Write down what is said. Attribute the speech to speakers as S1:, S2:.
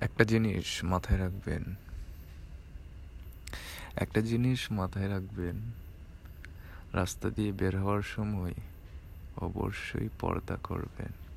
S1: একটা জিনিস মাথায় রাখবেন। একটা জিনিস মাথায় রাখবেন, রাস্তা দিয়ে বের হওয়ার সময় অবশ্যই পর্দা করবেন।